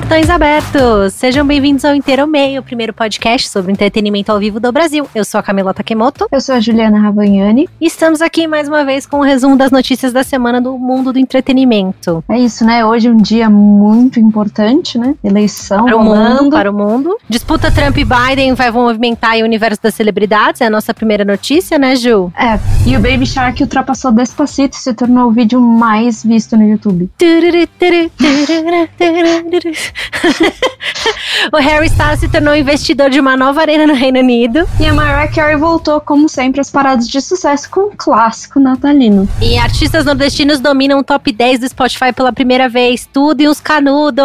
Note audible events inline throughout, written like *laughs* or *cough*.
Portões abertos! Sejam bem-vindos ao Inteiro Meio, o primeiro podcast sobre entretenimento ao vivo do Brasil. Eu sou a Camila Takemoto. Eu sou a Juliana Ravagnani. E estamos aqui mais uma vez com o um resumo das notícias da semana do mundo do entretenimento. É isso, né? Hoje é um dia muito importante, né? Eleição para o mundo, para o mundo. Disputa Trump e Biden vai movimentar o universo das celebridades, é a nossa primeira notícia, né, Ju? É, e o Baby Shark ultrapassou Despacito e se tornou o vídeo mais visto no YouTube. *laughs* o Harry Styles se tornou investidor de uma nova arena no Reino Unido. E a Mariah Carey voltou, como sempre, às paradas de sucesso com um clássico natalino. E artistas nordestinos dominam o top 10 do Spotify pela primeira vez. Tudo e uns canudos.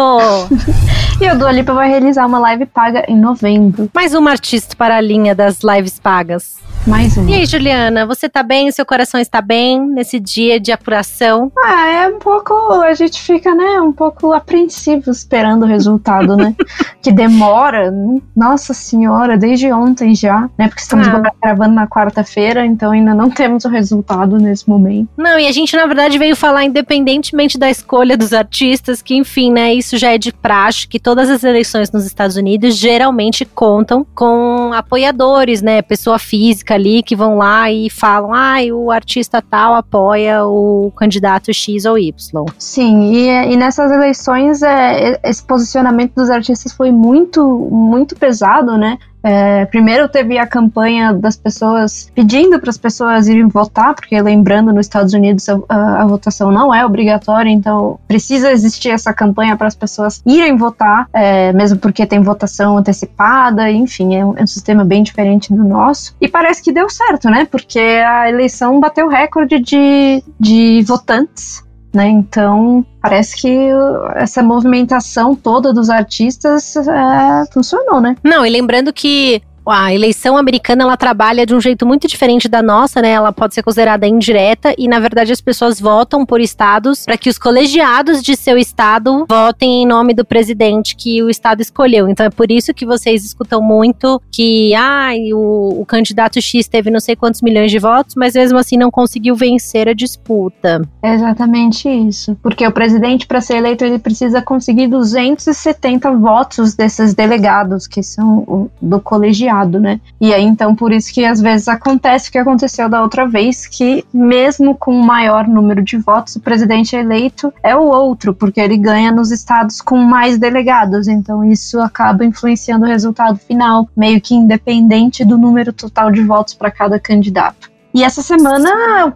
*laughs* e o Dua Lipa vai realizar uma live paga em novembro. Mais uma artista para a linha das lives pagas. Mais um. E aí, Juliana, você tá bem? Seu coração está bem nesse dia de apuração? Ah, é um pouco. A gente fica, né, um pouco apreensivo esperando o resultado, né? *laughs* que demora, nossa senhora, desde ontem já, né? Porque estamos ah. gravando na quarta-feira, então ainda não temos o resultado nesse momento. Não, e a gente, na verdade, veio falar, independentemente da escolha dos artistas, que, enfim, né, isso já é de praxe, que todas as eleições nos Estados Unidos geralmente contam com apoiadores, né? Pessoa física ali que vão lá e falam, ah, o artista tal apoia o candidato X ou Y. Sim, e, e nessas eleições é, esse posicionamento dos artistas foi muito, muito pesado, né? É, primeiro teve a campanha das pessoas pedindo para as pessoas irem votar, porque lembrando, nos Estados Unidos a, a, a, votação não é obrigatória, então precisa existir essa campanha para as pessoas irem votar, é, mesmo porque tem votação antecipada, enfim, é um, é um, sistema bem diferente do nosso. E parece que deu certo, né? Porque a eleição bateu recorde de, de votantes né? Então, parece que essa movimentação toda dos artistas é, funcionou, né? Não, e lembrando que a eleição americana ela trabalha de um jeito muito diferente da nossa, né? Ela pode ser considerada indireta e na verdade as pessoas votam por estados para que os colegiados de seu estado votem em nome do presidente que o estado escolheu. Então é por isso que vocês escutam muito que ah, o, o candidato X teve não sei quantos milhões de votos, mas mesmo assim não conseguiu vencer a disputa. É exatamente isso, porque o presidente para ser eleito ele precisa conseguir 270 votos desses delegados que são do colegiado né? E aí, então, por isso que às vezes acontece o que aconteceu da outra vez, que mesmo com o maior número de votos, o presidente eleito é o outro, porque ele ganha nos estados com mais delegados. Então, isso acaba influenciando o resultado final, meio que independente do número total de votos para cada candidato. E essa semana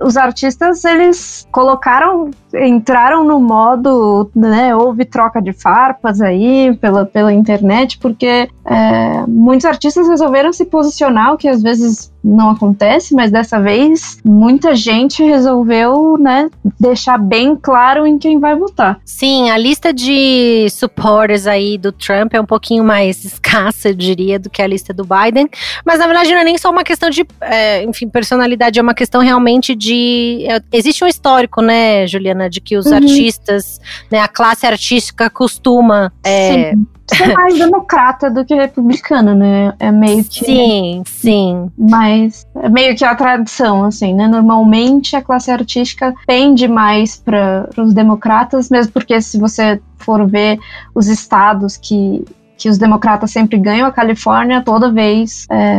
os artistas eles colocaram, entraram no modo, né, houve troca de farpas aí pela, pela internet, porque é, muitos artistas resolveram se posicionar, o que às vezes não acontece, mas dessa vez muita gente resolveu, né, deixar bem claro em quem vai votar. Sim, a lista de supporters aí do Trump é um pouquinho mais *laughs* escassa, eu diria, do que a lista do Biden, mas na verdade não é nem só uma questão de, é, enfim, personalidade, é uma questão realmente de. É, existe um histórico, né, Juliana, de que os uhum. artistas, né, a classe artística costuma. É, ser mais democrata do que republicana, né? É meio que. Sim, sim. Mas é meio que a tradição, assim, né? Normalmente a classe artística pende mais para os democratas, mesmo porque se você for ver os estados que que os democratas sempre ganham, a Califórnia toda vez é,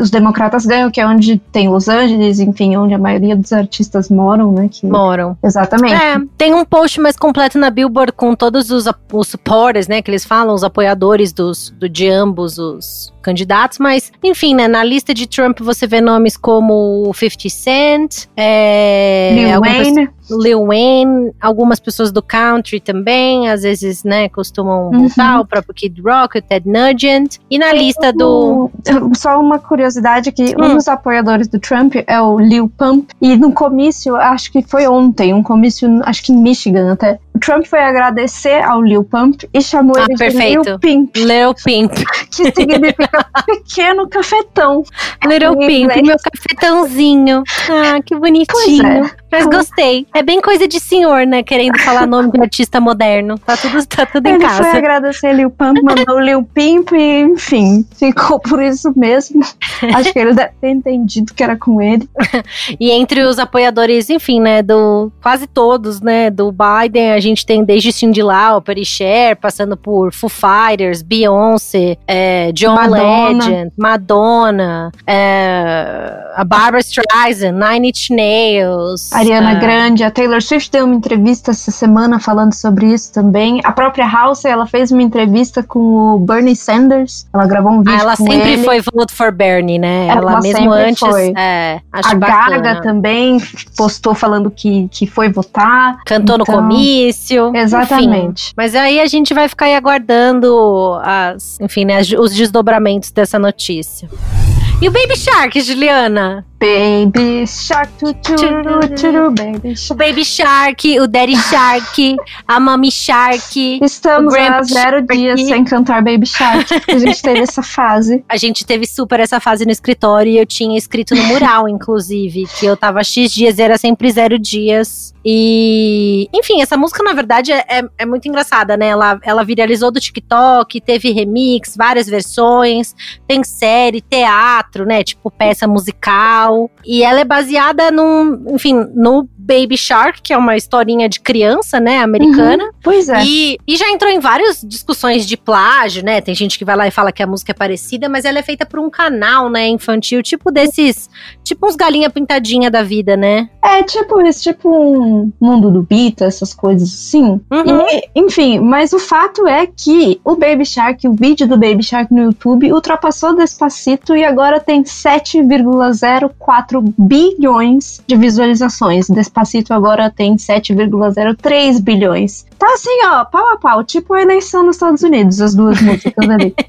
os democratas ganham, que é onde tem Los Angeles, enfim, onde a maioria dos artistas moram, né? Que... Moram. Exatamente. É, tem um post mais completo na Billboard com todos os, os supporters, né? Que eles falam, os apoiadores dos, do, de ambos os candidatos, mas enfim, né, na lista de Trump você vê nomes como 50 Cent, é, Lil Wayne. Lil Wayne, algumas pessoas do country também, às vezes, né, costumam uhum. voltar, o próprio Kid Rock, o Ted Nugent. E na lista do. Só uma curiosidade: que hum. um dos apoiadores do Trump é o Lil Pump, e no comício, acho que foi ontem, um comício, acho que em Michigan até, o Trump foi agradecer ao Lil Pump e chamou ah, ele perfeito. de Lil Pimp. Lil Pimp. *laughs* Que significa pequeno cafetão. Little Pimp, meu cafetãozinho. Ah, que bonitinho. Mas gostei. É bem coisa de senhor, né? Querendo falar *laughs* nome de artista moderno. Tá tudo, tá tudo em Ele casa. foi agradecer Lil Pump, mandou Lil Pimp e, enfim, ficou por isso mesmo. Acho que ele deve ter entendido que era com ele. *laughs* E entre os apoiadores, enfim, né, do quase todos, né, do Biden, a gente tem desde Cindy Lauper e Cher, passando por Foo Fighters, Beyoncé, é, John Madonna. Legend, Madonna, é, a Barbara Streisand, Nine Inch Nails. Ariana é, Grande, a Taylor Swift deu uma entrevista essa semana falando sobre isso também. A própria House, ela fez uma entrevista com o Bernie Sanders. Ela gravou um vídeo Ah, ela com sempre ele. foi vote for Bernie, né? Ela Ela, mesmo antes. foi. É, A bacana. Gaga também postou falando que, que foi votar. Cantou no Então, comício. enfim. Exatamente. Mas aí a gente vai ficar aí aguardando as, enfim, né, os desdobramentos dessa notícia. E o Baby Shark, Juliana? Baby Shark, tu, turu, turu, Baby O Shark. Baby Shark, o Daddy Shark, a Mommy Shark. Estamos O há zero Shark. dias sem cantar Baby Shark, porque a gente teve essa fase. *laughs* A gente teve super essa fase no escritório e eu tinha escrito no mural, inclusive, que eu tava X dias e era sempre zero dias. E, enfim, essa música, na verdade, é, é- é muito engraçada, né? Ela, ela viralizou do TikTok, teve remix, várias versões, tem série, teatro, né? Tipo peça musical. E ela é baseada num, enfim, no Baby Shark, que é uma historinha de criança, né? Americana. Pois é. E, e já entrou em várias discussões de plágio, né? Tem gente que vai lá e fala que a música é parecida, mas ela é feita por um canal, né, infantil, tipo desses, tipo uns galinha pintadinha da vida, né? É tipo isso, tipo um mundo do Bita, essas coisas assim. Uhum. E, enfim, mas o fato é que o Baby Shark, o vídeo do Baby Shark no YouTube, ultrapassou Despacito e agora tem 7,04 bilhões de visualizações. Despacito agora tem 7,03 bilhões. Tá assim, ó, pau a pau, tipo a eleição nos Estados Unidos, as duas músicas ali. *laughs*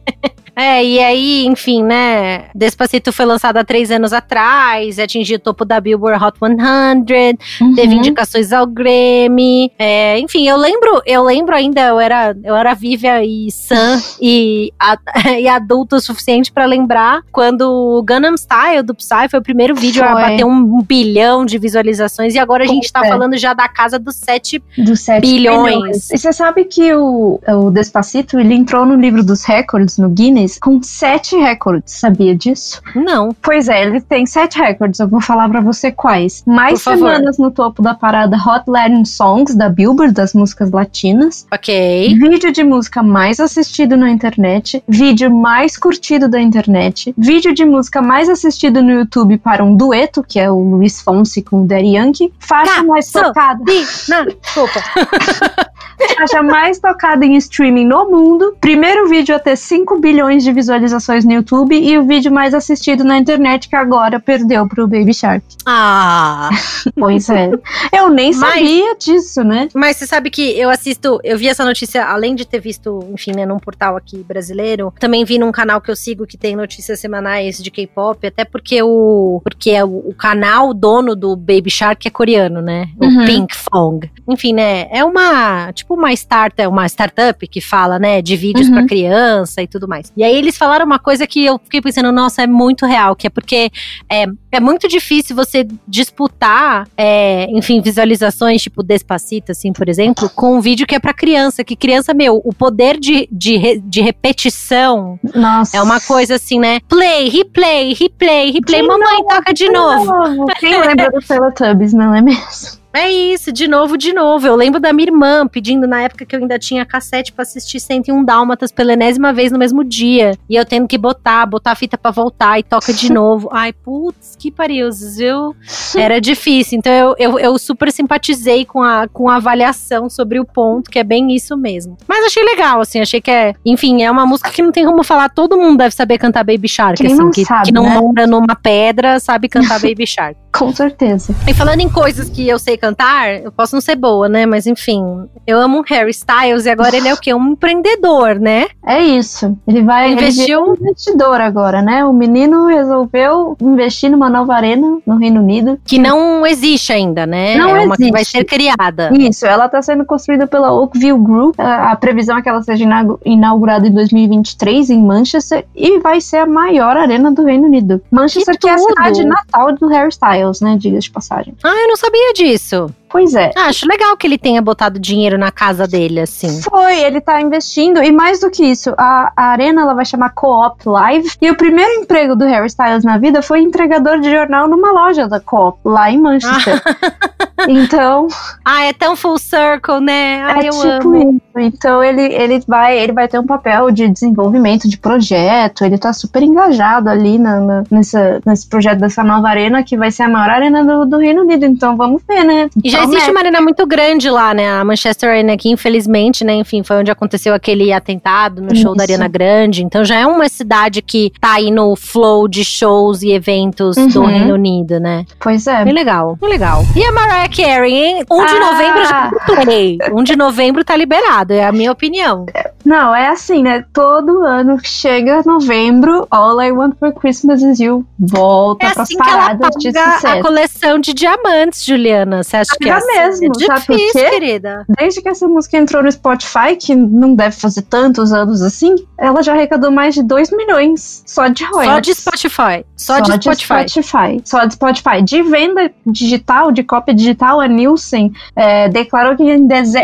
É, e aí, enfim, né? Despacito foi lançado há três anos atrás, atingiu o topo da Billboard Hot 100, teve Uhum. indicações ao Grammy. é, enfim, eu lembro, eu lembro ainda, eu era, eu era viva e sã e, a- *laughs* e adulta o suficiente pra lembrar quando o Gangnam Style do Psy foi o primeiro vídeo a Foi. bater um bilhão de visualizações e agora a gente tá Pois é. falando já da casa dos sete. Dos 7 Bilhões. E você sabe que o, o Despacito, ele entrou no livro dos recordes, no Guinness, com sete recordes, sabia disso? Não. Pois é, ele tem sete recordes, eu vou falar pra você quais. Mais semanas no topo da parada Hot Latin Songs, da Billboard, das músicas latinas. Ok. Vídeo de música mais assistido na internet, vídeo mais curtido da internet, vídeo de música mais assistido no YouTube para um dueto, que é o Luiz Fonsi com o Daddy Yankee, faixa mais Caçou. tocada Ih, não, desculpa. *laughs* faixa mais tocada em streaming no mundo, primeiro vídeo a ter 5 bilhões de visualizações no YouTube e o vídeo mais assistido na internet que agora perdeu pro Baby Shark. Ah. Pois é. Eu nem Mas- sabia disso, né? Mas você sabe que eu assisto, eu vi essa notícia, além de ter visto, enfim, né, num portal aqui brasileiro, também vi num canal que eu sigo que tem notícias semanais de K-pop, até porque o porque é o, o canal dono do Baby Shark é coreano, né? O Uhum. Pink Fong. Enfim, né, é uma, tipo uma startup, uma startup que fala, né, de vídeos Uhum. pra criança e tudo mais. E aí eles falaram uma coisa que eu fiquei pensando, nossa, é muito real, que é porque é, é muito difícil você disputar, é, enfim, visualizações, tipo Despacito, assim, por exemplo, com um vídeo que é pra criança. Que criança, meu, o poder de, de, de repetição Nossa. é uma coisa assim, né? Play, replay, replay, replay. De Mamãe, toca de novo. Quem lembra do Teletubbies, não é mesmo? É isso, de novo, de novo. Eu lembro da minha irmã pedindo na época que eu ainda tinha cassete pra assistir 101 Dálmatas pela enésima vez no mesmo dia. E eu tendo que botar, botar a fita pra voltar e toca de *laughs* novo. Ai, putz, que pariu, viu? Era difícil. Então eu, eu, eu super simpatizei com a, com a avaliação sobre o ponto, que é bem isso mesmo. Mas achei legal, assim, achei que é. Enfim, é uma música que não tem como falar. Todo mundo deve saber cantar Baby Shark, Quem assim, não que, sabe, que não né? mora numa pedra sabe cantar *laughs* Baby Shark. Com certeza. E falando em coisas que eu sei cantar, eu posso não ser boa, né? Mas enfim, eu amo Harry Styles e agora ele é o quê? Um empreendedor, né? É isso. Ele vai investir um investidor agora, né? O menino resolveu investir numa nova arena no Reino Unido. Que não existe ainda, né? Não é uma existe. que vai ser criada. Isso, ela está sendo construída pela Oakville Group. A, a previsão é que ela seja inaugurada em 2023 em Manchester e vai ser a maior arena do Reino Unido. Manchester que, que é a cidade natal do Harry Styles, né? Diga de passagem. Ah, eu não sabia disso. isso. Pois é. Ah, acho legal que ele tenha botado dinheiro na casa dele, assim. Foi, ele tá investindo. E mais do que isso, a, a arena ela vai chamar Co-op Live. E o primeiro emprego do Harry Styles na vida foi entregador de jornal numa loja da Co-op, lá em Manchester. *laughs* então. Ah, é tão full circle, né? Ai, é eu tipo amo. Isso. Então ele, ele, vai, ele vai ter um papel de desenvolvimento de projeto. Ele tá super engajado ali na, na, nessa, nesse projeto dessa nova arena, que vai ser a maior arena do, do Reino Unido. Então vamos ver, né? E já existe uma arena muito grande lá, né? A Manchester Arena aqui, infelizmente, né? Enfim, foi onde aconteceu aquele atentado no show Isso. da Arena Grande. Então já é uma cidade que tá aí no flow de shows e eventos do Uhum. Reino Unido, né? Pois é. Bem legal, bem legal. E a Mariah Carey, hein? 1 de Ah. novembro eu já play. 1 de novembro tá liberado, é a minha opinião. Não, é assim, né? Todo ano chega novembro, All I Want for Christmas is You volta É assim que paradas de paga a sucesso. coleção de diamantes, Juliana. Você acha que é assim? mesmo, é sabe por difícil, quê? querida. Desde que essa música entrou no Spotify, que não deve fazer tantos anos assim, ela já arrecadou mais de 2 milhões só de Só royalties. de Spotify. Só, de Spotify. Spotify. Só de Spotify. De venda digital, de cópia digital, a Nielsen é, declarou que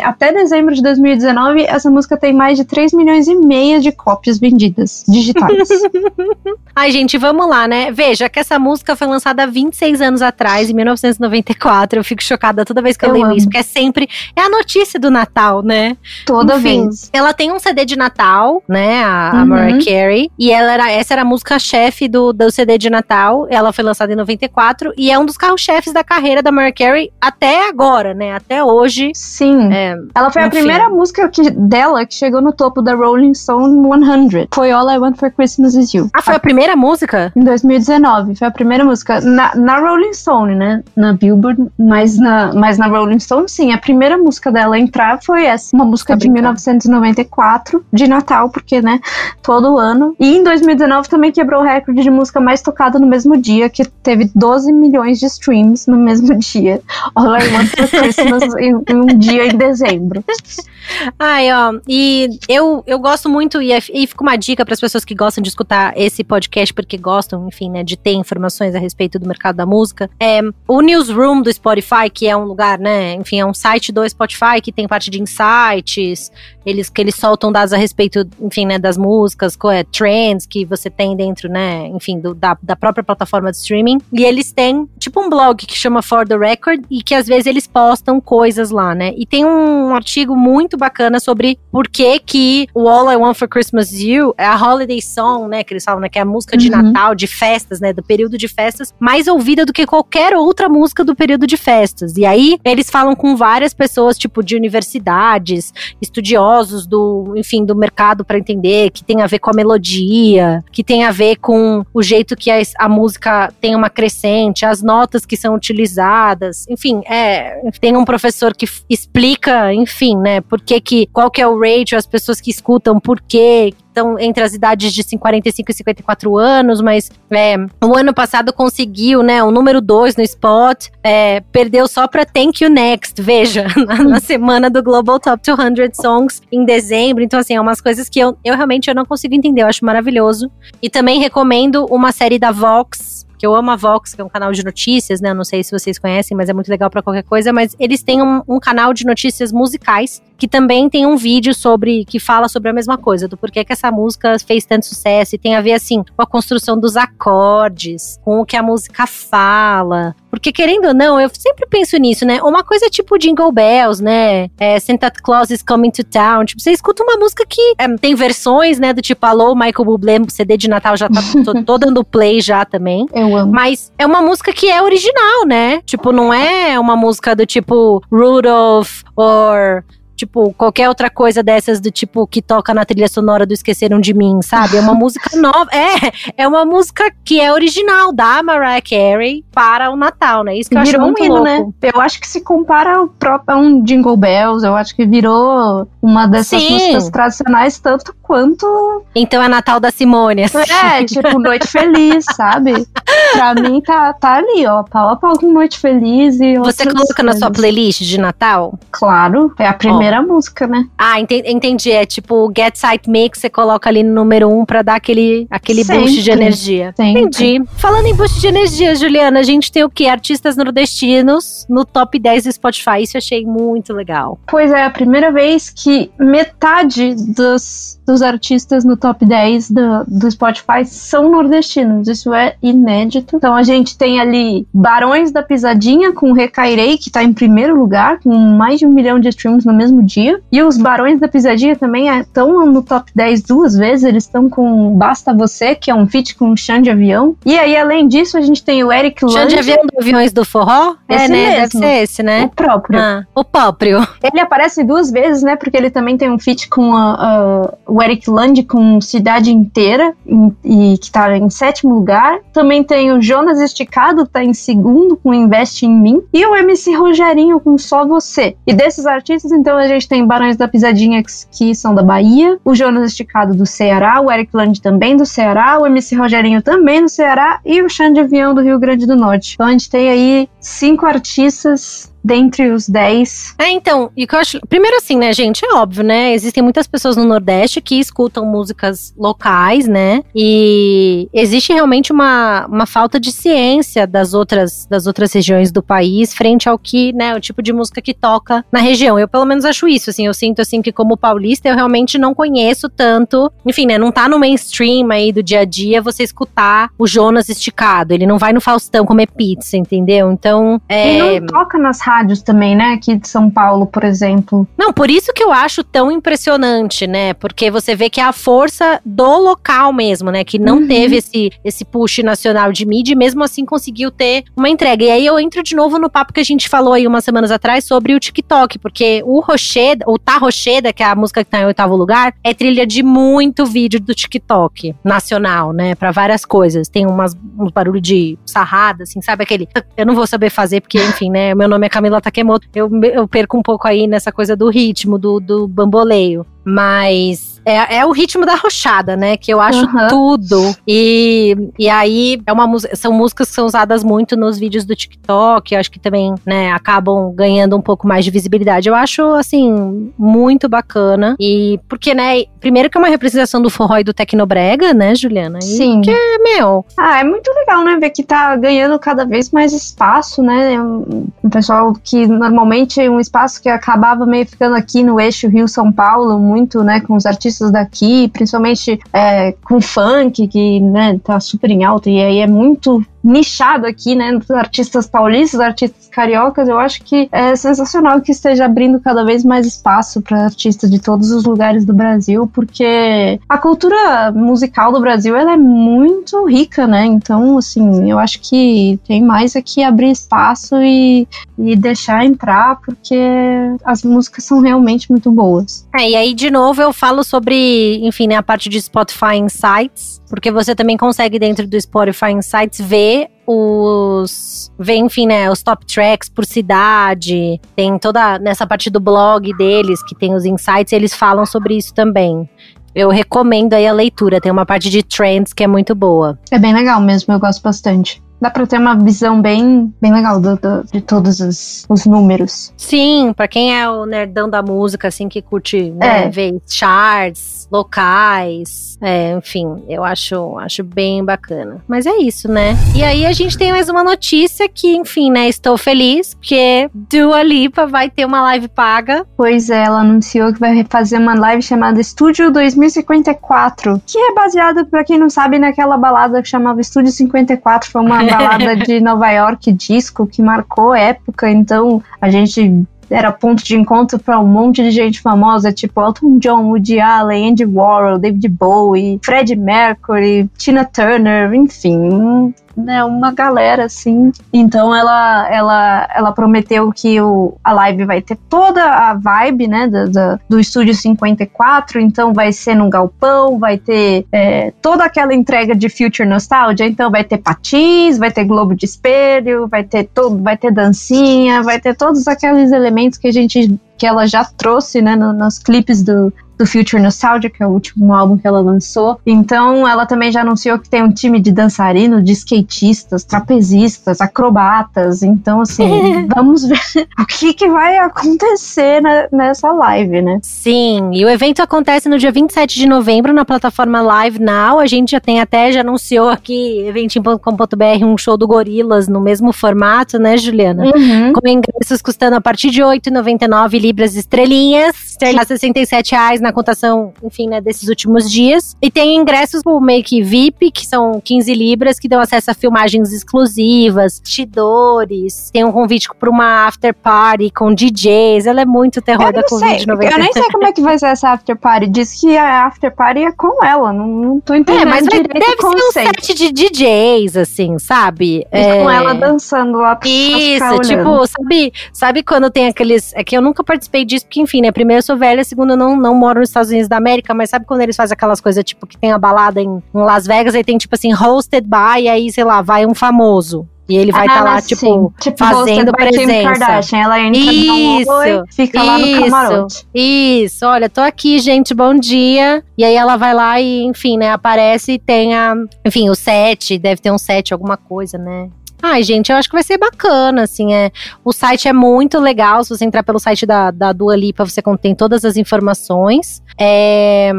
até dezembro de 2019 essa música tem mais de 3 milhões e meia de cópias vendidas digitais. *laughs* Ai, gente, vamos lá, né? Veja que essa música foi lançada há 26 anos atrás, em 1994. Eu fico chocada toda vez que eu, Eu leio amo. isso, porque é sempre. É a notícia do Natal, né? Toda Enfim, vez. Ela tem um CD de Natal, né? A, a Uhum. Mariah Carey. E ela era, essa era a música-chefe do, do CD de Natal. Ela foi lançada em 94 e é um dos carros-chefes da carreira da Mariah Carey até agora, né? Até hoje. Sim. É, Ela foi a enfim. primeira música que, dela que chegou no topo da Rolling Stone 100. Foi All I Want for Christmas Is You. Ah, foi a primeira música? Em 2019, foi a primeira música. Na, na Rolling Stone, né? Na Billboard, mas na, mas na Rolling Stone, sim. A primeira música dela a entrar foi essa. Uma música Tá de brincando. 1994, de Natal, porque, né? Todo ano. E em 2019 também quebrou o recorde de música mais tocada no mesmo dia, que teve 12 milhões de streams no mesmo *laughs* dia. All I Want for Christmas *laughs* em, em um dia em dezembro. Ai, ó, e eu, eu gosto muito, e, é- e fica uma dica para as pessoas que gostam de escutar esse podcast, porque gostam, enfim, né, de ter informações a respeito do mercado da música. É, o Newsroom do Spotify, que é um lugar, né, enfim, é um site do Spotify que tem parte de insights, eles que eles soltam dados a respeito, enfim, né, das músicas, é, trends que você tem dentro, né, enfim, do- da, da própria plataforma de streaming. E eles têm, tipo, um blog que chama For the Record e que às vezes eles postam coisas lá, né? E tem um artigo muito bacana sobre por que que o All I Want for Christmas Is You é a holiday song, né, que eles falam, né, que é a música de Uhum. Natal, de festas, né, do período de festas, mais ouvida do que qualquer outra música do período de festas. E aí eles falam com várias pessoas, tipo, de universidades, estudiosos do, enfim, do mercado para entender que tem a ver com a melodia, que tem a ver com o jeito que a, a música tem uma crescente, as notas que são utilizadas, enfim, é, tem um professor que explica, enfim, né, por que que, qual que é o ratio, as pessoas que escutam, por quê, estão entre as idades de 45 e 54 anos, mas é, o ano passado conseguiu, né, o número 2 no Spot, é, perdeu só pra Thank You Next, veja, *laughs* na, na semana do Global Top 200 Songs em dezembro, então assim, é umas coisas que eu, eu realmente eu não consigo entender, eu acho maravilhoso. E também recomendo uma série da Vox, que eu amo a Vox, que é um canal de notícias, né? Eu Não sei se vocês conhecem, mas é muito legal pra qualquer coisa. Mas eles têm um, um canal de notícias musicais que também tem um vídeo sobre que fala sobre a mesma coisa, do porquê que essa música fez tanto sucesso e tem a ver assim com a construção dos acordes, com o que a música fala. Porque querendo ou não, eu sempre penso nisso, né? Uma coisa é tipo Jingle Bells, né? É, Santa Claus is Coming to Town. Tipo, você escuta uma música que é, tem versões, né? Do tipo Alô, Michael Bublé, CD de Natal já tá *laughs* tô, tô dando play já também. Eu amo. Mas é uma música que é original, né? Tipo, não é uma música do tipo Rudolph or tipo, qualquer outra coisa dessas do tipo que toca na trilha sonora do Esqueceram de Mim, sabe? É uma música *laughs* nova. É, é uma música que é original da Mariah Carey para o Natal, né? Isso que eu virou acho muito um hino, louco. né? Eu acho que se compara ao próprio a um Jingle Bells, eu acho que virou uma dessas Sim. músicas tradicionais tanto quanto Então é Natal da Simone. assim. é, tipo Noite Feliz, sabe? Pra mim tá, tá ali, ó, pau a pau com Noite Feliz e Você coloca na sua coisas. playlist de Natal? Claro, é a primeira música, né? Ah, enten- entendi. É tipo Get Site Mix, você coloca ali no número um pra dar aquele, aquele boost de energia. Sempre. Entendi. Falando em boost de energia, Juliana, a gente tem o quê? Artistas nordestinos no top 10 do Spotify. Isso eu achei muito legal. Pois é, a primeira vez que metade dos, dos artistas no top 10 do, do Spotify são nordestinos. Isso é inédito. Então a gente tem ali Barões da Pisadinha com Recairei, que tá em primeiro lugar, com mais de um milhão de streams no mesmo dia. E os Barões da Pisadinha também estão no top 10 duas vezes. Eles estão com Basta Você, que é um feat com o Xande de Avião. E aí, além disso, a gente tem o Eric Chão Lande, de avião do Aviões do Forró? é, Esse né? Deve mesmo. ser esse, o né? próprio. Ah, o próprio. Ele aparece duas vezes, né? Porque ele também tem um feat com a- a- o Eric Land com Cidade Inteira, em- e que tá em sétimo lugar. Também tem o Jonas Esticado, tá em segundo, com Investe em Mim. E o MC Rogerinho com Só Você. E desses artistas, então, a gente tem Barões da Pisadinha, que, são da Bahia. O Jonas Esticado do Ceará. O Eric Land também do Ceará. O MC Rogerinho também do Ceará. E o Xande Avião do Rio Grande do Norte. Então a gente tem aí cinco artistas dentre os dez É, então, e que eu acho. Primeiro, assim, né, gente? É óbvio, né? Existem muitas pessoas no Nordeste que escutam músicas locais, né? E existe realmente uma, uma falta de ciência das outras, das outras regiões do país frente ao que, né, o tipo de música que toca na região. Eu, pelo menos, acho isso, assim. Eu sinto, assim, que como paulista, eu realmente não conheço tanto. Enfim, né? Não tá no mainstream aí do dia a dia você escutar o Jonas esticado. Ele não vai no Faustão comer pizza, entendeu? Então. É... E não toca nas rádios também, né? Aqui de São Paulo, por exemplo. Não, por isso que eu acho tão impressionante, né? Porque você vê que é a força do local mesmo, né? Que não Uhum. teve esse, esse push nacional de mídia e mesmo assim conseguiu ter uma entrega. E aí eu entro de novo no papo que a gente falou aí umas semanas atrás sobre o TikTok, porque o Rocheda, o Tá Rocheda, que é a música que tá em oitavo lugar, é trilha de muito vídeo do TikTok nacional, né? Pra várias coisas. Tem umas, uns barulhos de sarrada, assim, sabe aquele. Eu não vou saber fazer, porque, enfim, né? Meu nome é Camila Takemoto. Eu, eu perco um pouco aí nessa coisa do ritmo, do, do bamboleio. Mas é, é o ritmo da rochada, né? Que eu acho Aham. tudo. E, e aí é uma são músicas que são usadas muito nos vídeos do TikTok. Eu acho que também, né, acabam ganhando um pouco mais de visibilidade. Eu acho, assim, muito bacana. E porque, né, primeiro que é uma representação do forró e do tecnobrega, né, Juliana? E Sim. Que é meu. Ah, é muito legal, né? Ver que tá ganhando cada vez mais espaço, né? Um, um pessoal que normalmente um espaço que acabava meio ficando aqui no eixo Rio-São Paulo, muito, né? Com os artistas daqui, principalmente é, com funk, que, né, tá super em alta, e aí é muito nichado aqui, né, dos artistas paulistas, artistas cariocas, eu acho que é sensacional que esteja abrindo cada vez mais espaço para artistas de todos os lugares do Brasil, porque a cultura musical do Brasil ela é muito rica, né? Então, assim, eu acho que tem mais aqui abrir espaço e, e deixar entrar, porque as músicas são realmente muito boas. É, e aí, de novo, eu falo sobre, enfim, né, a parte de Spotify Insights, porque você também consegue, dentro do Spotify Insights, ver os. ver, enfim, né, os top tracks por cidade. Tem toda. nessa parte do blog deles, que tem os insights, eles falam sobre isso também. Eu recomendo aí a leitura, tem uma parte de trends que é muito boa. É bem legal mesmo, eu gosto bastante. Dá pra ter uma visão bem, bem legal do- do- de todos os, os números. Sim, pra quem é o nerdão da música, assim, que curte né, É. ver charts, locais, é, enfim, eu acho, acho bem bacana. Mas é isso, né? E aí a gente tem mais uma notícia que, enfim, né, estou feliz, porque Dua Lipa vai ter uma live paga. Pois é, ela anunciou que vai fazer uma live chamada Estúdio 2054, que é baseada, pra quem não sabe, naquela balada que chamava Estúdio 54. Foi uma *laughs* balada de Nova York disco que marcou época, então a gente era ponto de encontro para um monte de gente famosa, tipo Elton John, Woody Allen, Andy Warhol, David Bowie, Freddie Mercury, Tina Turner, enfim, né, uma galera assim. Então ela, ela, ela prometeu que o, a live vai ter toda a vibe, né, do, do, do Estúdio 54. Então vai ser num galpão, vai ter é, toda aquela entrega de Future Nostalgia. Então vai ter patins, vai ter globo de espelho, vai ter todo, vai ter dancinha, vai ter todos aqueles elementos que a gente que ela já trouxe, né, no, nos clipes do, do Future Nostalgia, que é o último álbum que ela lançou. Então, ela também já anunciou que tem um time de dançarino, de skatistas, trapezistas, acrobatas. Então, assim, *laughs* vamos ver *laughs* o que, que vai acontecer na, nessa live, né? Sim, e o evento acontece no dia 27 de novembro na plataforma Live Now. A gente já tem até, já anunciou aqui, eventim.com.br, um show do Gorilas no mesmo formato, né, Juliana? Uhum. Com ingressos custando a partir de R$ 8,99 libras estrelinhas, estrelinhas 67 reais na cotação, enfim, né, desses últimos dias. E tem ingressos pro Make VIP, que são 15 libras, que dão acesso a filmagens exclusivas, bastidores, tem um convite para uma after party com DJs. Ela é muito terror da Covid-19. Eu nem sei como é que vai ser essa after party. Diz que a after party é com ela. Não, não tô entendendo. É, mas deve ser um set de DJs, assim, sabe? É, Com ela dançando lá pra Isso, tipo, sabe, sabe quando tem aqueles. É que eu nunca participei disso, porque, enfim, né? Primeiro eu sou velha, segundo eu não, não moro nos Estados Unidos da América, mas sabe quando eles fazem aquelas coisas, tipo, que tem a balada em, em Las Vegas, aí tem, tipo assim, hosted by, e aí, sei lá, vai um famoso. E ele vai estar lá, Ah, tipo, sim. Tipo, fazendo presença. Kardashian. Ela entra Isso, no oi, fica lá no isso. camarote. Isso, olha, tô aqui, gente, bom dia. E aí ela vai lá e, enfim, né, aparece e tem a. Enfim, o set, deve ter um set, alguma coisa, né? Ai, gente, eu acho que vai ser bacana, assim, é. O site é muito legal, se você entrar pelo site da, da Dua Lipa, você contém todas as informações. É,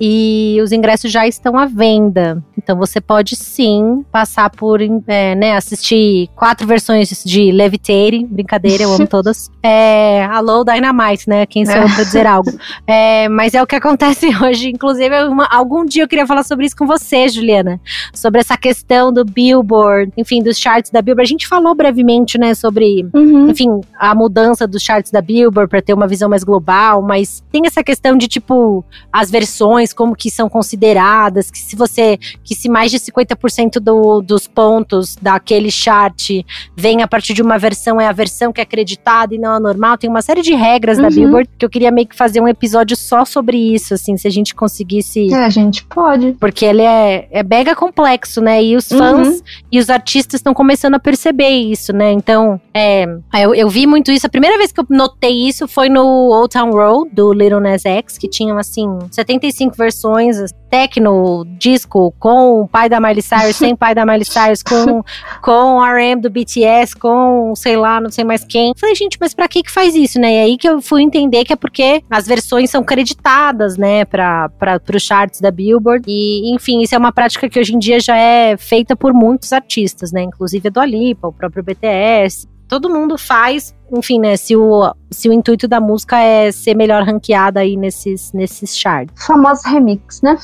e os ingressos já estão à venda. Então você pode sim passar por, é, né, assistir quatro versões de Levitating, brincadeira, eu amo *laughs* todas. É, Alô, Dynamite, né? Quem sou eu pra dizer algo? *laughs* É, mas é o que acontece *laughs* hoje. Inclusive, uma- algum dia eu queria falar sobre isso com você, Juliana. Sobre essa questão do Billboard, enfim, dos charts da Billboard. A gente falou brevemente, né, sobre Uhum. enfim, a mudança dos charts da Billboard para ter uma visão mais global, mas tem essa questão de tipo as versões como que são consideradas, que se você que se mais de 50% do, dos pontos daquele chart vem a partir de uma versão é a versão que é acreditada e não a normal, tem uma série de regras da Uhum. Billboard que eu queria meio que fazer um episódio só sobre isso, assim, se a gente conseguisse É, a gente pode. porque ele é, é mega complexo, né? E os fãs e os artistas estão começando a perceber isso, né? Então, é, eu, eu vi muito isso. A primeira vez que eu notei isso foi no Old Town Road, do Little Nas X, que tinham, assim, 75 versões, techno, disco, com o pai da Miley Cyrus, sem pai da Miley *laughs* Cyrus, com, com RM do BTS, com, sei lá, não sei mais quem. Falei, gente, mas pra que que faz isso, né? E aí que eu fui entender que é porque as versões são creditadas, né, pra, pra, pros charts da Billboard. E, enfim, isso é uma prática que hoje em dia já é feita por muitos artistas, né? Inclusive a Dua Lipa, o próprio BTS. Todo mundo faz, enfim, né? Se o, se o intuito da música é ser melhor ranqueada aí nesses, nesses charts. Famoso remix, né?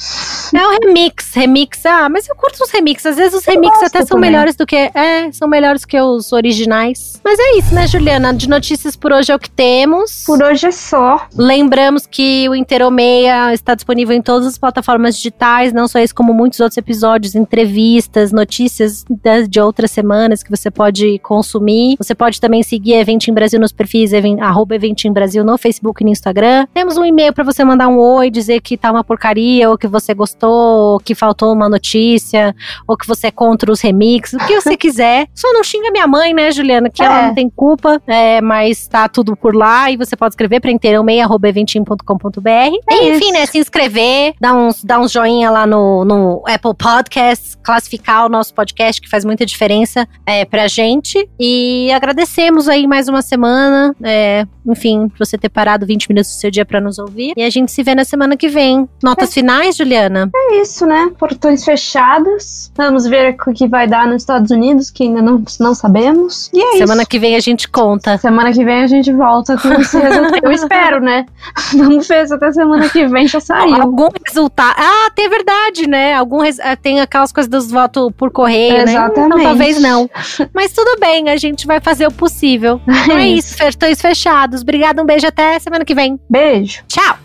É um remix, remix. Ah, mas eu curto os remixes. Às vezes os Eu remixes gosto até são também. melhores do que. É, são melhores que os originais. Mas é isso, né, Juliana? De notícias por hoje é o que temos. Por hoje é só. Lembramos que o Interomeia está disponível em todas as plataformas digitais, não só esse, como muitos outros episódios, entrevistas, notícias de outras semanas que você pode consumir. Você pode também seguir a Eventim Brasil nos perfis even, arroba Eventim Brasil no Facebook e no Instagram. Temos um e-mail para você mandar um oi, dizer que tá uma porcaria, ou que você gostou, ou que faltou uma notícia, ou que você é contra os remixes, o que você *laughs* quiser. Só não xinga minha mãe, né, Juliana? Que ela É. não tem culpa, é, mas tá tudo por lá e você pode escrever para inteirãomeia.eventim.com.br. É Enfim, isso. né, se inscrever, dar uns, dar uns joinha lá no, no Apple Podcasts, classificar o nosso podcast, que faz muita diferença é, pra gente. E agradecemos aí mais uma semana, é, enfim, você ter parado 20 minutos do seu dia pra nos ouvir. E a gente se vê na semana que vem. Notas finais, Juliana? É isso, né? Portões fechados. Vamos ver o que vai dar nos Estados Unidos, que ainda não, não sabemos. E é Semana isso. que vem a gente conta. Semana que vem a gente volta com *laughs* esse resultado. Eu espero, né? *laughs* Vamos ver se até semana que vem já saiu. Algum resultado. Ah, tem verdade, né? Algum res- ah, Tem aquelas coisas dos votos por correio, né? Então, Exatamente. talvez não. Mas tudo bem, a gente vai fazer o possível. *laughs* Então é isso, portões fechados. Obrigada, um beijo até semana que vem. Beijo. Tchau!